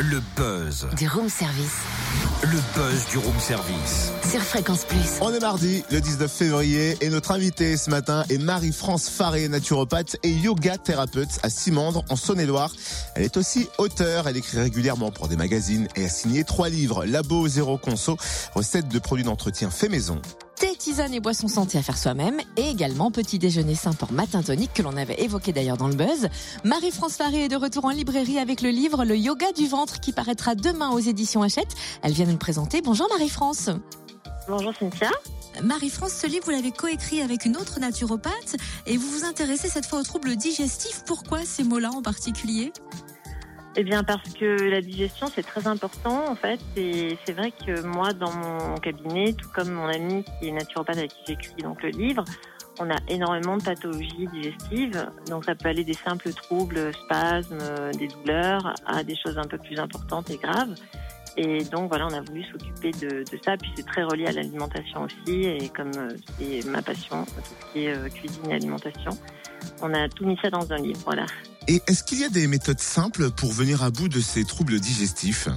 Le buzz. Du room service. Le buzz du room service. Sur Fréquence Plus. On est mardi, le 19 février, et notre invitée ce matin est Marie-France Faré, naturopathe et yoga thérapeute à Simandre, en Saône-et-Loire. Elle est aussi auteure, elle écrit régulièrement pour des magazines et a signé trois livres, Labo Zéro Conso, recettes de produits d'entretien fait maison. Thé, tisane et boissons santé à faire soi-même et également petit déjeuner sain pour matin tonique que l'on avait évoqué d'ailleurs dans le buzz. Marie-France Faré est de retour en librairie avec le livre Le yoga du ventre qui paraîtra demain aux éditions Hachette. Elle vient de nous présenter. Bonjour Marie-France. Bonjour Cynthia. Marie-France, ce livre, vous l'avez coécrit avec une autre naturopathe et vous vous intéressez cette fois aux troubles digestifs. Pourquoi ces mots-là en particulier? Eh bien parce que la digestion c'est très important en fait et c'est vrai que moi dans mon cabinet, tout comme mon ami qui est naturopathe avec qui j'écris donc le livre, on a énormément de pathologies digestives. Donc ça peut aller des simples troubles, spasmes, des douleurs à des choses un peu plus importantes et graves. Et donc voilà, on a voulu s'occuper de, de, ça. Puis c'est très relié à l'alimentation aussi. Et comme c'est ma passion, tout ce qui est euh, cuisine et alimentation, on a tout mis ça dans un livre. Voilà. Et est-ce qu'il y a des méthodes simples pour venir à bout de ces troubles digestifs?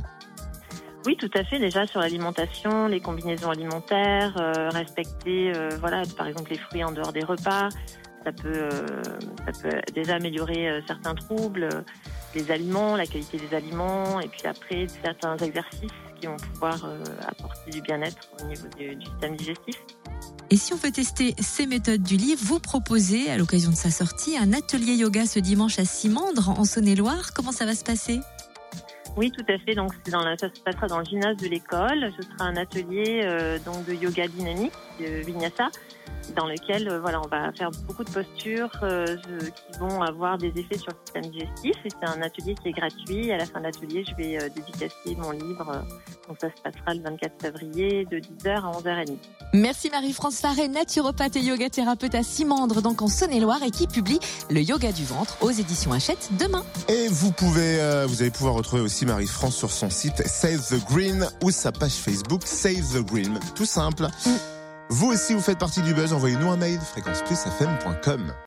Oui, tout à fait. Déjà sur l'alimentation, les combinaisons alimentaires, euh, respecter, euh, voilà, par exemple les fruits en dehors des repas, ça peut, euh, déjà améliorer certains troubles, les aliments, la qualité des aliments, et puis après certains exercices qui vont pouvoir apporter du bien-être au niveau du système digestif. Et si on veut tester ces méthodes du livre, vous proposez, à l'occasion de sa sortie, un atelier yoga ce dimanche à Simandre, en Saône-et-Loire. Comment ça va se passer? Oui, tout à fait. Donc, dans la, ça se passera dans le gymnase de l'école. Ce sera un atelier euh, donc de yoga dynamique, de vinyasa, dans lequel euh, voilà, on va faire beaucoup de postures euh, qui vont avoir des effets sur le système digestif. Et c'est un atelier qui est gratuit. À la fin de l'atelier, je vais euh, dédicacer mon livre. Donc, ça se passera le 24 février de 10h à 11h30. Merci Marie-France Faré, naturopathe et yoga thérapeute à Simandre, donc en Saône-et-Loire, et qui publie le yoga du ventre aux éditions Hachette demain. Et vous pouvez, euh, vous allez pouvoir retrouver aussi Marie-France sur son site Save the Green ou sa page Facebook Save the Green. Tout simple. Vous aussi, vous faites partie du buzz. Envoyez-nous un mail fréquenceplusfm.com.